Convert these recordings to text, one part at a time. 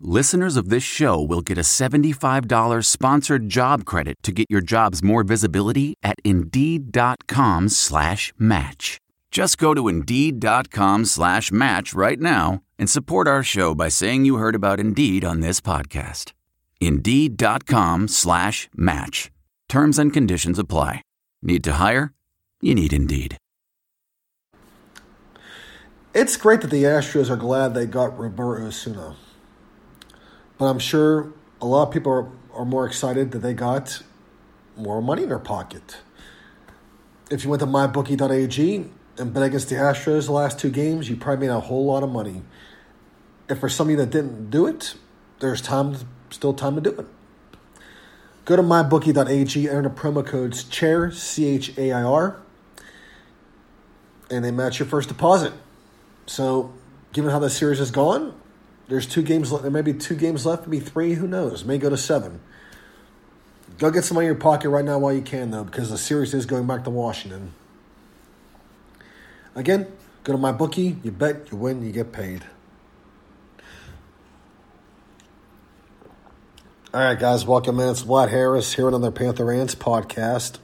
listeners of this show will get a $75 sponsored job credit to get your jobs more visibility at Indeed.com slash match. Just go to Indeed.com slash match right now and support our show by saying you heard about Indeed on this podcast. Indeed.com slash match. Terms and conditions apply. Need to hire? You need Indeed. It's great that the Astros are glad they got Roberto Osuna. But I'm sure a lot of people are, are more excited that they got more money in their pocket. If you went to mybookie.ag and bet against the Astros the last two games, you probably made a whole lot of money. If for some of you that didn't do it, there's time, still time to do it. Go to mybookie.ag, enter the promo codes CHAIR, C H A I R, and they match your first deposit. So, given how the series has gone, there's two games left. There may be two games left, maybe three. Who knows? May go to seven. Go get some money in your pocket right now while you can, though, because the series is going back to Washington. Again, go to my bookie. You bet, you win, you get paid. All right, guys, welcome in. It's Vlad Harris here on another Panther Ants podcast.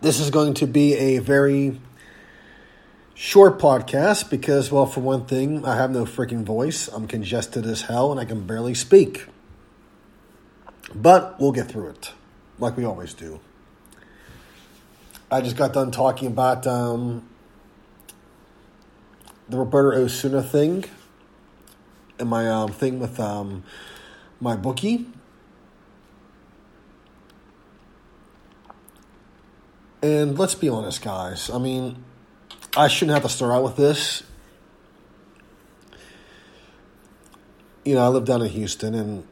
This is going to be a very short podcast because, well, for one thing, I have no freaking voice. I'm congested as hell and I can barely speak. But we'll get through it, like we always do. I just got done talking about um, the Roberto Osuna thing and my um, thing with um, my bookie. And let's be honest, guys. I mean, I shouldn't have to start out with this. You know, I live down in Houston, and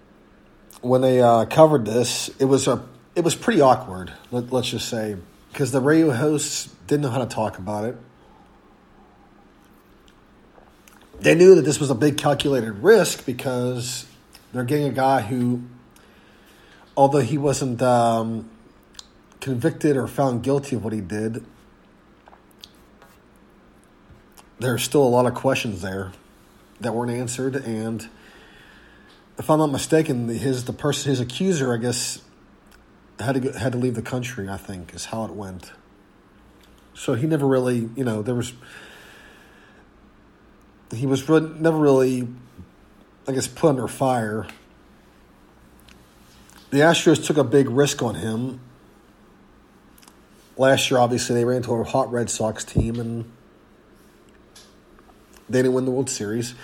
when they uh, covered this, it was a it was pretty awkward. Let, let's just say because the radio hosts didn't know how to talk about it. They knew that this was a big calculated risk because they're getting a guy who, although he wasn't um, convicted or found guilty of what he did, there's still a lot of questions there that weren't answered. And if I'm not mistaken, his the person, his accuser, I guess, had to go, had to leave the country. I think is how it went. So he never really, you know, there was he was re- never really, I guess, put under fire. The Astros took a big risk on him. Last year, obviously, they ran into a hot Red Sox team and they didn't win the World Series.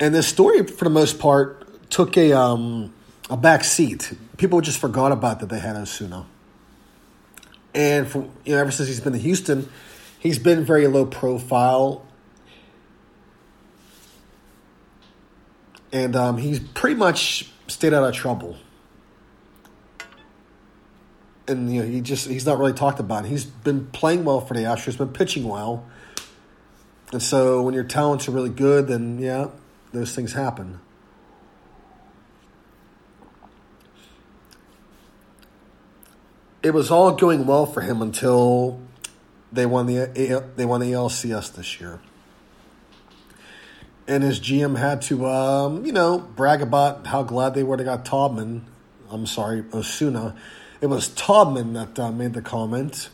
And this story, for the most part, took a um, a back seat. People just forgot about that they had Osuna. And for you know, ever since he's been in Houston, he's been very low profile. And um, he's pretty much stayed out of trouble. And you know, he just he's not really talked about. He's been playing well for the Astros, been pitching well. And so when your talents are really good, then yeah, those things happen. It was all going well for him until they won the they won the ALCS this year, and his GM had to um, you know brag about how glad they were they got Taubman. I'm sorry, Osuna. It was Taubman that uh, made the comment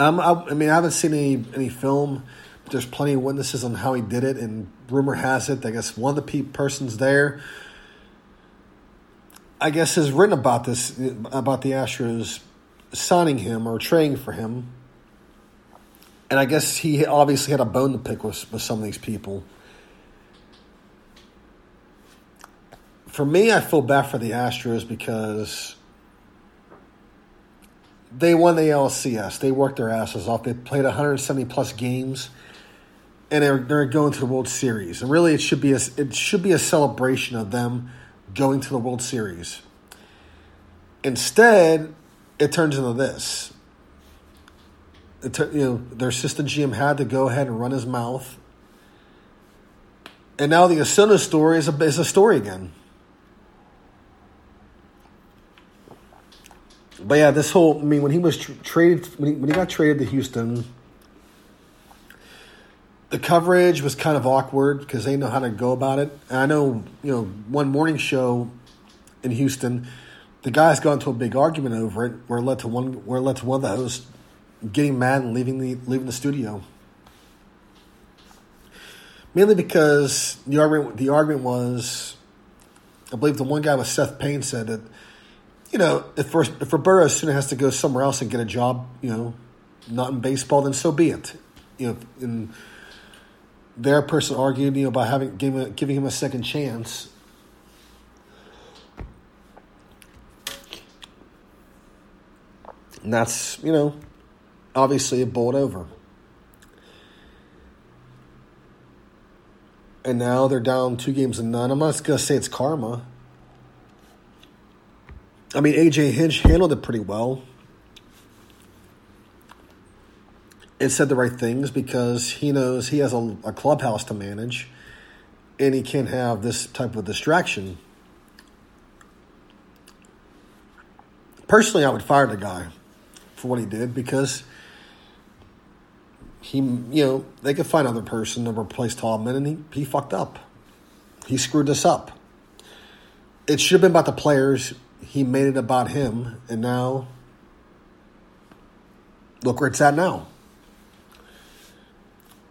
um, I, I, mean, I haven't seen any any film. There's plenty of witnesses on how he did it, and rumor has it, I guess one of the pe- persons there, I guess, has written about this about the Astros signing him or trading for him, and I guess he obviously had a bone to pick with with some of these people. For me, I feel bad for the Astros because they won the LCS. They worked their asses off. They played 170 plus games, and they're they're going to the World Series. And really, it should be a it should be a celebration of them going to the World Series. Instead, it turns into this. It, you know, their assistant GM had to go ahead and run his mouth. And now the Osuna story is a, is a story again. But yeah, this whole, I mean, when he was tr- traded, when he, when he got traded to Houston, the coverage was kind of awkward because they know how to go about it. And I know, you know, one morning show in Houston, the guys got into a big argument over it, where it led to one, where led to one of the hosts getting mad and leaving the leaving the studio. Mainly because the argument the argument was, I believe the one guy was Seth Payne said that, you know, if for if Roberto Osuna has to go somewhere else and get a job, you know, not in baseball, then so be it. You know, and their person argued, you know, by having giving giving him a second chance. And that's, you know, obviously it bowled over. And now they're down two games to none. I'm not going to say it's karma. I mean, AJ Hinch handled it pretty well. and said the right things because he knows he has a, a clubhouse to manage and he can't have this type of distraction. Personally, I would fire the guy for what he did because he, you know, they could find another person to replace Taubman, and he, he fucked up. He screwed this up. It should have been about the players. He made it about him, and now look where it's at now.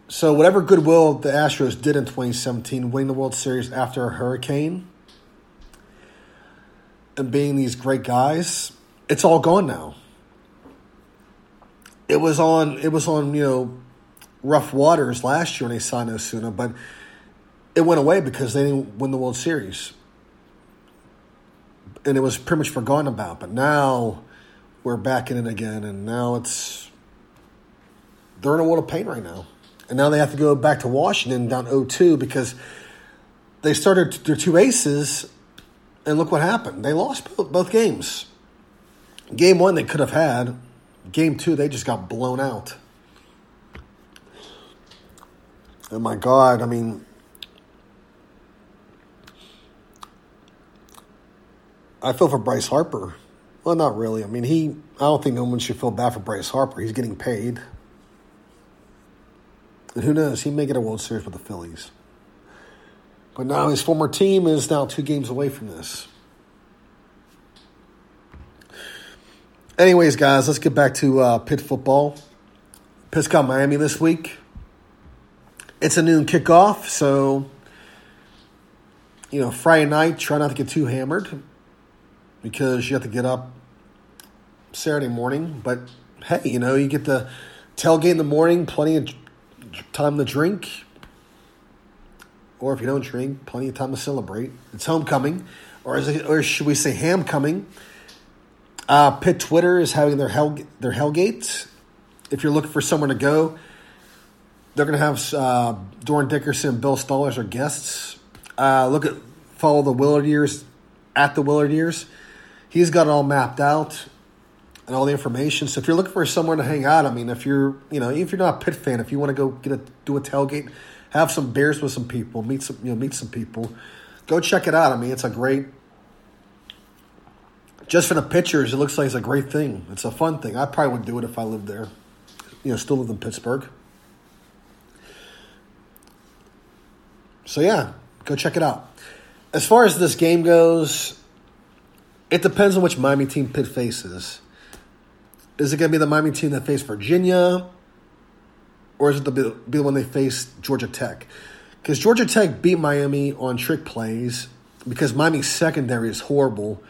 So whatever goodwill the Astros did in 2017, winning the World Series after a hurricane and being these great guys, it's all gone now. It was on it was on, you know, rough waters last year when they signed Osuna, but it went away because they didn't win the World Series. And it was pretty much forgotten about. But now we're back in it again and now it's they're in a world of pain right now. And now they have to go back to Washington down 0-2 because they started their two aces, and look what happened. They lost both, both games. Game one they could have had. Game two they just got blown out. Oh my God! I mean, I feel for Bryce Harper. Well, not really. I mean, he. I don't think no one should feel bad for Bryce Harper. He's getting paid. And who knows? He may get a World Series with the Phillies. But now his former team is now two games away from this. Anyways, guys, let's get back to uh, Pitt football. Pitt's got Miami this week. It's a noon kickoff, so you know Friday night. Try not to get too hammered because you have to get up Saturday morning. But hey, you know you get the tailgate in the morning, plenty of time to drink, or if you don't drink, plenty of time to celebrate. It's homecoming, or it, or should we say ham coming? Uh, Pitt Twitter is having their hell their Hellgate. If you're looking for somewhere to go, they're going to have uh, Dorin Dickerson and Bill Stull as our guests. Uh, look at follow the Willard years at the Willard years. He's got it all mapped out and all the information. So if you're looking for somewhere to hang out, I mean, if you're you know if you're not a Pitt fan, if you want to go get a do a tailgate, have some beers with some people, meet some you know meet some people, go check it out. I mean, it's a great. Just for the pictures, it looks like it's a great thing. It's a fun thing. I probably would do it if I lived there. You know, still live in Pittsburgh. So yeah, go check it out. As far as this game goes, it depends on which Miami team Pitt faces. Is it going to be the Miami team that faced Virginia, or is it the be the one they face Georgia Tech? Because Georgia Tech beat Miami on trick plays because Miami's secondary is horrible.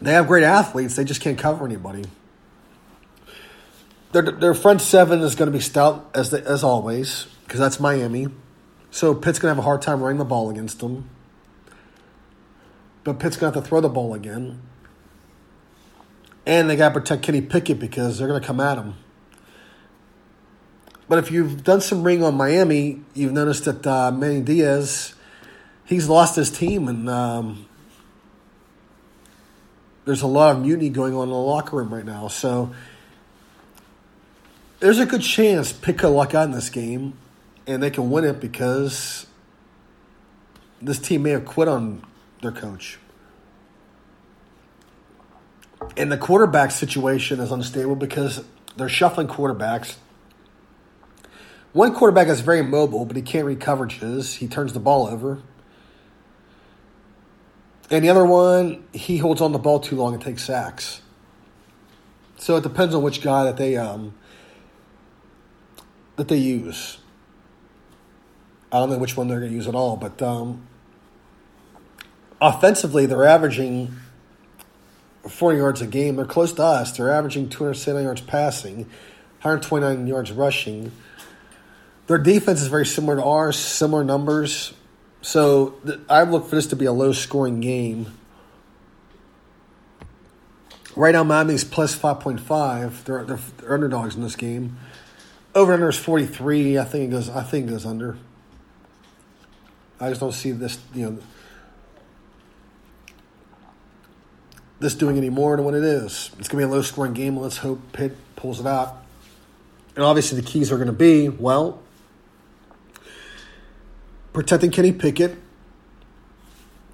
They have great athletes, they just can't cover anybody. Their, their front seven is going to be stout as the, as always because that's Miami. So Pitt's going to have a hard time running the ball against them. But Pitt's going to have to throw the ball again. And they got to protect Kenny Pickett because they're going to come at him. But if you've done some ring on Miami, you've noticed that uh, Manny Diaz, he's lost his team, and um, there's a lot of mutiny going on in the locker room right now. So there's a good chance Pitt could luck out in this game, and they can win it because this team may have quit on their coach. And the quarterback situation is unstable because they're shuffling quarterbacks. One quarterback is very mobile, but he can't read coverages. He turns the ball over. And the other one, he holds on the ball too long and takes sacks. So it depends on which guy that they um, that they use. I don't know which one they're going to use at all, but um, offensively, they're averaging 40 yards a game. They're close to us. They're averaging 279 yards passing, 129 yards rushing. Their defense is very similar to ours, similar numbers. So th- I look for this to be a low scoring game. Right now, Miami's plus 5.5. They're, they're, they're underdogs in this game. Over under is 43. I think it goes, I think it goes under. I just don't see this, you know, this doing any more than what it is. It's going to be a low scoring game. Let's hope Pitt pulls it out. And obviously, the keys are going to be well, protecting Kenny Pickett,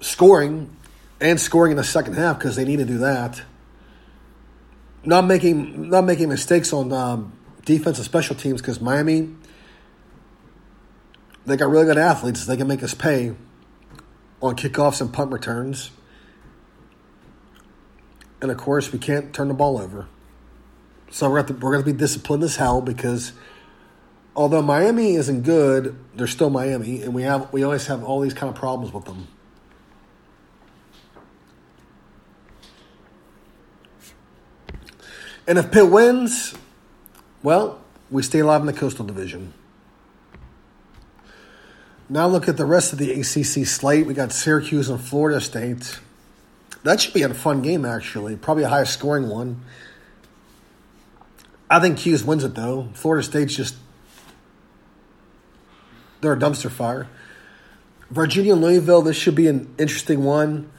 scoring, and scoring in the second half because they need to do that. Not making not making mistakes on um, defense and special teams because Miami they got really good athletes. They can make us pay on kickoffs and punt returns. And of course, we can't turn the ball over. So we're going to, we're going to be disciplined as hell because although Miami isn't good, they're still Miami, and we have we always have all these kind of problems with them. And if Pitt wins, well, we stay alive in the Coastal Division. Now look at the rest of the ACC slate. We got Syracuse and Florida State. That should be a fun game, actually. Probably a high scoring one. I think Cuse wins it, though. Florida State's just. They're a dumpster fire. Virginia and Louisville, this should be an interesting one.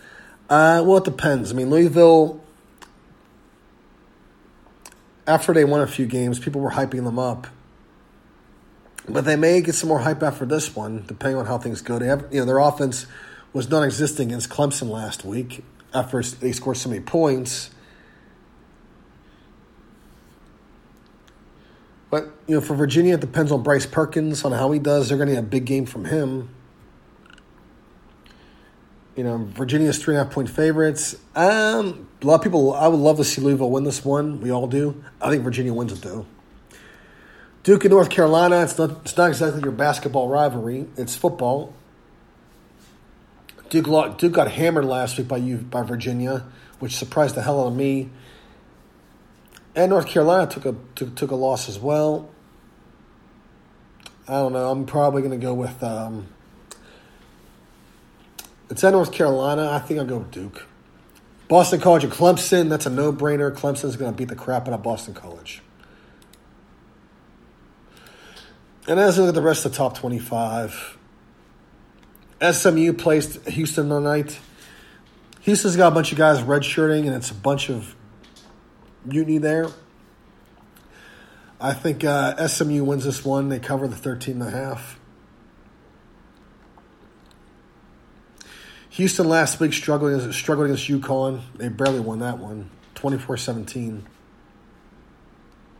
Uh, well, it depends. I mean, Louisville, after they won a few games, people were hyping them up. But they may get some more hype after this one, depending on how things go. They have, you know, their offense was non-existent against Clemson last week after they scored so many points. But you know, for Virginia, it depends on Bryce Perkins on how he does. They're going to need a big game from him. You know, Virginia's three and a half point favorites. Um, a lot of people. I would love to see Louisville win this one. We all do. I think Virginia wins it though. Duke and North Carolina. It's not. It's not exactly your basketball rivalry. It's football. Duke, Duke got hammered last week by you by Virginia, which surprised the hell out of me. And North Carolina took a took, took a loss as well. I don't know. I'm probably going to go with. Um, it's at North Carolina. I think I'll go with Duke. Boston College and Clemson. That's a no brainer. Clemson's going to beat the crap out of Boston College. And as I look at the rest of the top 25, SMU placed Houston tonight. Houston's got a bunch of guys redshirting, and it's a bunch of mutiny there. I think uh, SMU wins this one. They cover the 13 and a half. Houston last week struggled, struggled against UConn. They barely won that one, 24-17.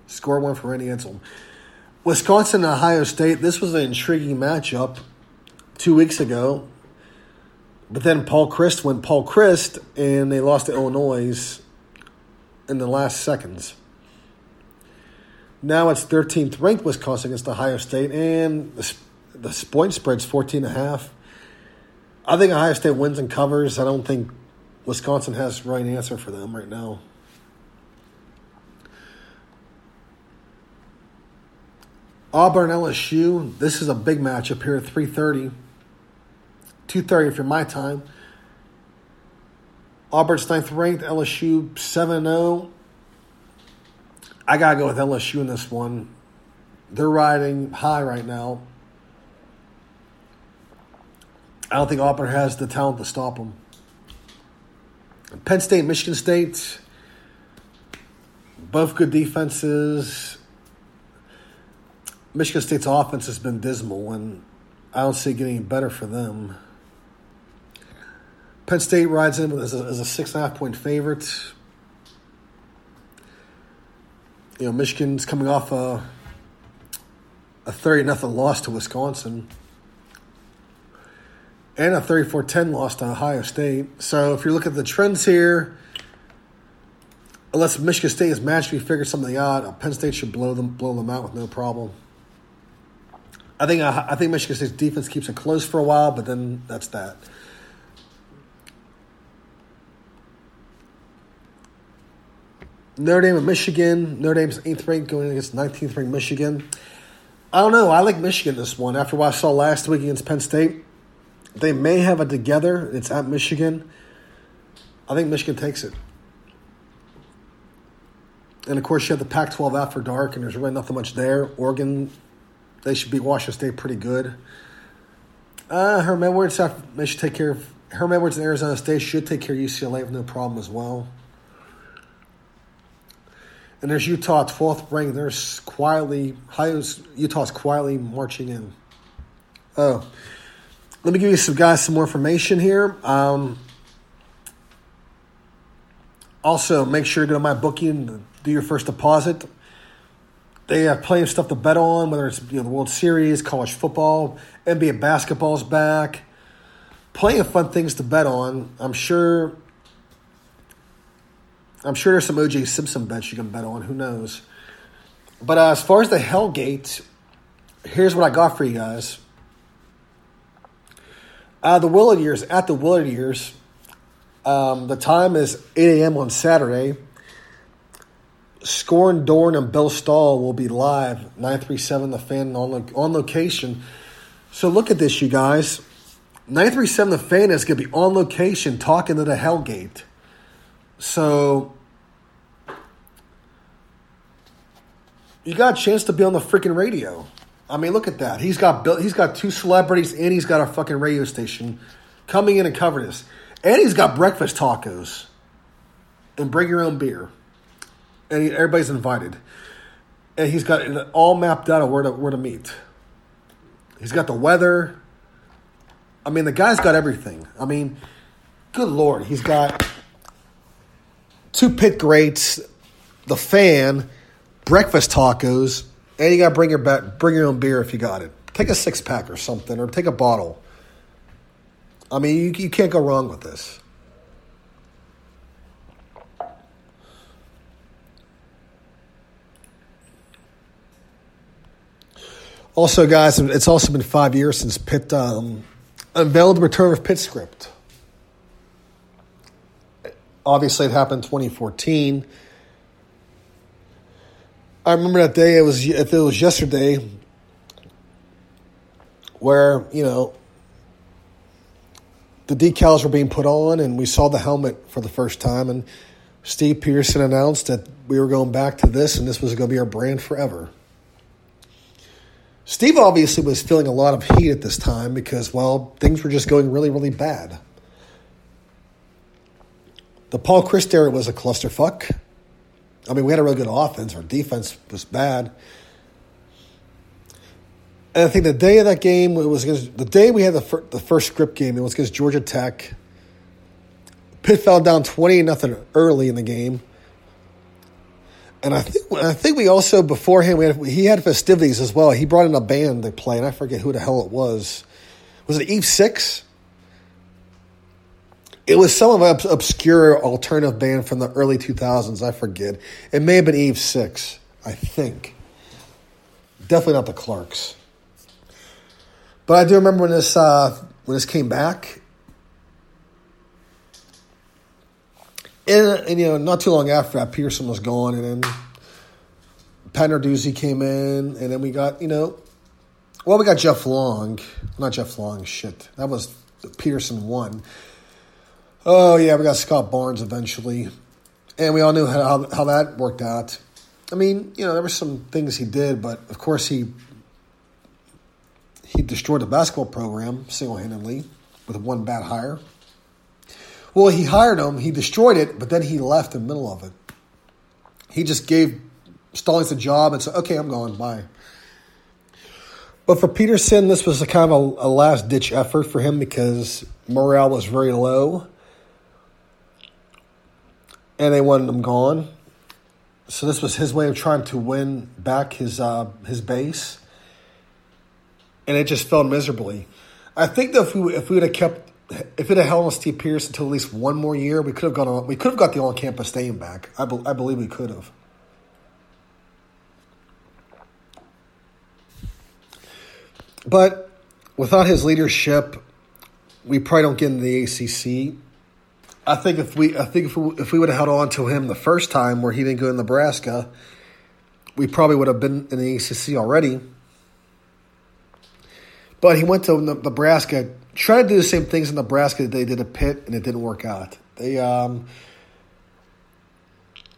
Score one for Randy Edsall. Wisconsin and Ohio State, this was an intriguing matchup two weeks ago. But then Paul Chryst went Paul Chryst, and they lost to Illinois in the last seconds. Now it's 13th ranked Wisconsin against Ohio State, and the, the point spread's 14 and a half. I think Ohio State wins and covers. I don't think Wisconsin has the right answer for them right now. Auburn LSU. This is a big matchup here at 3:30. 2.30 if you're my time. Auburn's ninth ranked, LSU 7-0. I got to go with LSU in this one. They're riding high right now. I don't think Auburn has the talent to stop them. Penn State, Michigan State, both good defenses. Michigan State's offense has been dismal, and I don't see it getting better for them. Penn State rides in as a, as a six and a half point favorite. You know, Michigan's coming off a a thirty nothing loss to Wisconsin and a 34-10 loss to Ohio State. So if you look at the trends here, unless Michigan State has magically figured something out, Penn State should blow them blow them out with no problem. I think uh, I think Michigan State's defense keeps it close for a while, but then that's that. Notre Dame and Michigan. Notre Dame's eighth ranked going against 19th ranked Michigan. I don't know. I like Michigan this one. After what I saw last week against Penn State, they may have it together. It's at Michigan. I think Michigan takes it. And of course, you have the Pac 12 after dark, and there's really nothing much there. Oregon, they should beat Washington State pretty good. Uh, Herm Edwards, they should take care of. Herm Edwards and Arizona State should take care of UCLA with no problem as well. And there's Utah, 12th ranked. They're quietly, Utah's quietly marching in. Oh, let me give you some guys some more information here. Um, also, make sure to go to my bookie and do your first deposit. They have plenty of stuff to bet on, whether it's you know, the World Series, college football, NBA basketball's back. Plenty of fun things to bet on. I'm sure I'm sure there's some OJ Simpson bets you can bet on. Who knows? But uh, as far as the Hellgate, here's what I got for you guys. Uh, the Willard years, at the Willard years, um, the time is 8 a.m. on Saturday. Scorn Dorn and Bill Stull will be live, 937 The Fan on, on location. So look at this, you guys. 937 The Fan is going to be on location talking to the Hellgate. So you got a chance to be on the freaking radio. I mean, look at that. He's got he's got two celebrities and he's got a fucking radio station coming in and cover this. And he's got breakfast tacos. And bring your own beer. And he, everybody's invited. And he's got it all mapped out of where to where to meet. He's got the weather. I mean, the guy's got everything. I mean, good lord, he's got two Pitt greats, the fan, breakfast tacos, and you got to bring your back, bring your own beer if you got it. Take a six pack or something, or take a bottle. I mean, you, you can't go wrong with this. Also, guys, it's also been five years since Pitt um, unveiled the return of Pitt script. Obviously, it happened in 2014. I remember that day. It was if it was yesterday, where you know the decals were being put on, and we saw the helmet for the first time, and Steve Pederson announced that we were going back to this, and this was going to be our brand forever. Steve obviously was feeling a lot of heat at this time because, well, things were just going really, really bad. The Paul Chryst era was a clusterfuck. I mean, we had a really good offense. Our defense was bad. And I think the day of that game it was against, the day we had the fir- the first script game. It was against Georgia Tech. Pitt fell down twenty nothing early in the game, and I think I think we also beforehand we had he had festivities as well. He brought in a band to play, and I forget who the hell it was. Was it Eve Six? It was some of an obscure alternative band from the early 2000s. I forget. It may have been Eve 6, I think. Definitely not the Clarks. But I do remember when this uh, when this came back. And, and, you know, not too long after that, Pederson was gone, and then Narduzzi came in, and then we got, you know, well, we got Jeff Long. Not Jeff Long, shit. That was Pederson one. Oh yeah, we got Scott Barnes eventually, and we all knew how how that worked out. I mean, you know, there were some things he did, but of course he he destroyed the basketball program single handedly with one bad hire. Well, he hired him, he destroyed it, but then he left in the middle of it. He just gave Stallings a job and said, okay, I'm going, bye. But for Pederson, this was a kind of a, a last ditch effort for him because morale was very low and they wanted him gone. So this was his way of trying to win back his uh, his base, and it just fell miserably. I think that if we if we would have kept if it had held on Steve Pierce until at least one more year, we could have gone on. We could have got the on campus staying back. I, be, I believe we could have. But without his leadership, we probably don't get into the ACC. I think if we, I think if we, if we would have held on to him the first time where he didn't go to Nebraska, we probably would have been in the ACC already. But he went to Nebraska, tried to do the same things in Nebraska that they did at Pitt, and it didn't work out. They, um,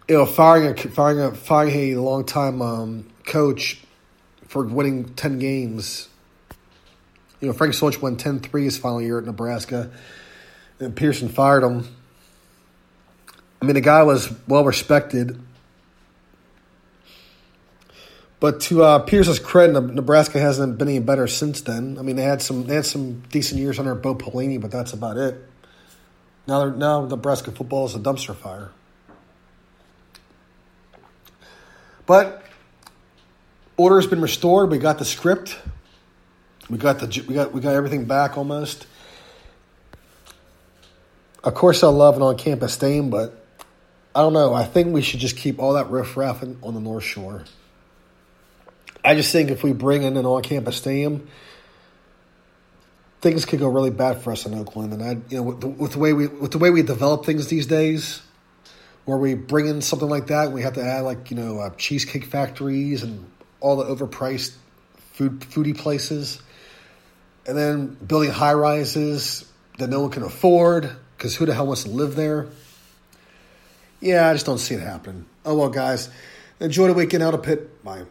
you know, firing a firing a firing a long time um, coach for winning ten games you know, Frank Solich won 10-3 his final year at Nebraska, and Pederson fired him. I mean, the guy was well respected. But to uh, Pierce's credit, Nebraska hasn't been any better since then. I mean, they had some they had some decent years under Bo Pelini, but that's about it. Now, now Nebraska football is a dumpster fire. But order has been restored. We got the script. We got the we got we got everything back almost. Of course, I love an on-campus theme, but I don't know. I think we should just keep all that riffraff on the North Shore. I just think if we bring in an on-campus stadium, things could go really bad for us in Oakland. And I, you know, with the, with the way we with the way we develop things these days, where we bring in something like that, we have to add like you know uh, cheesecake factories and all the overpriced food foodie places and then building high rises that no one can afford because who the hell wants to live there? Yeah, I just don't see it happening. Oh well, guys, enjoy the weekend out of Pitt. Bye.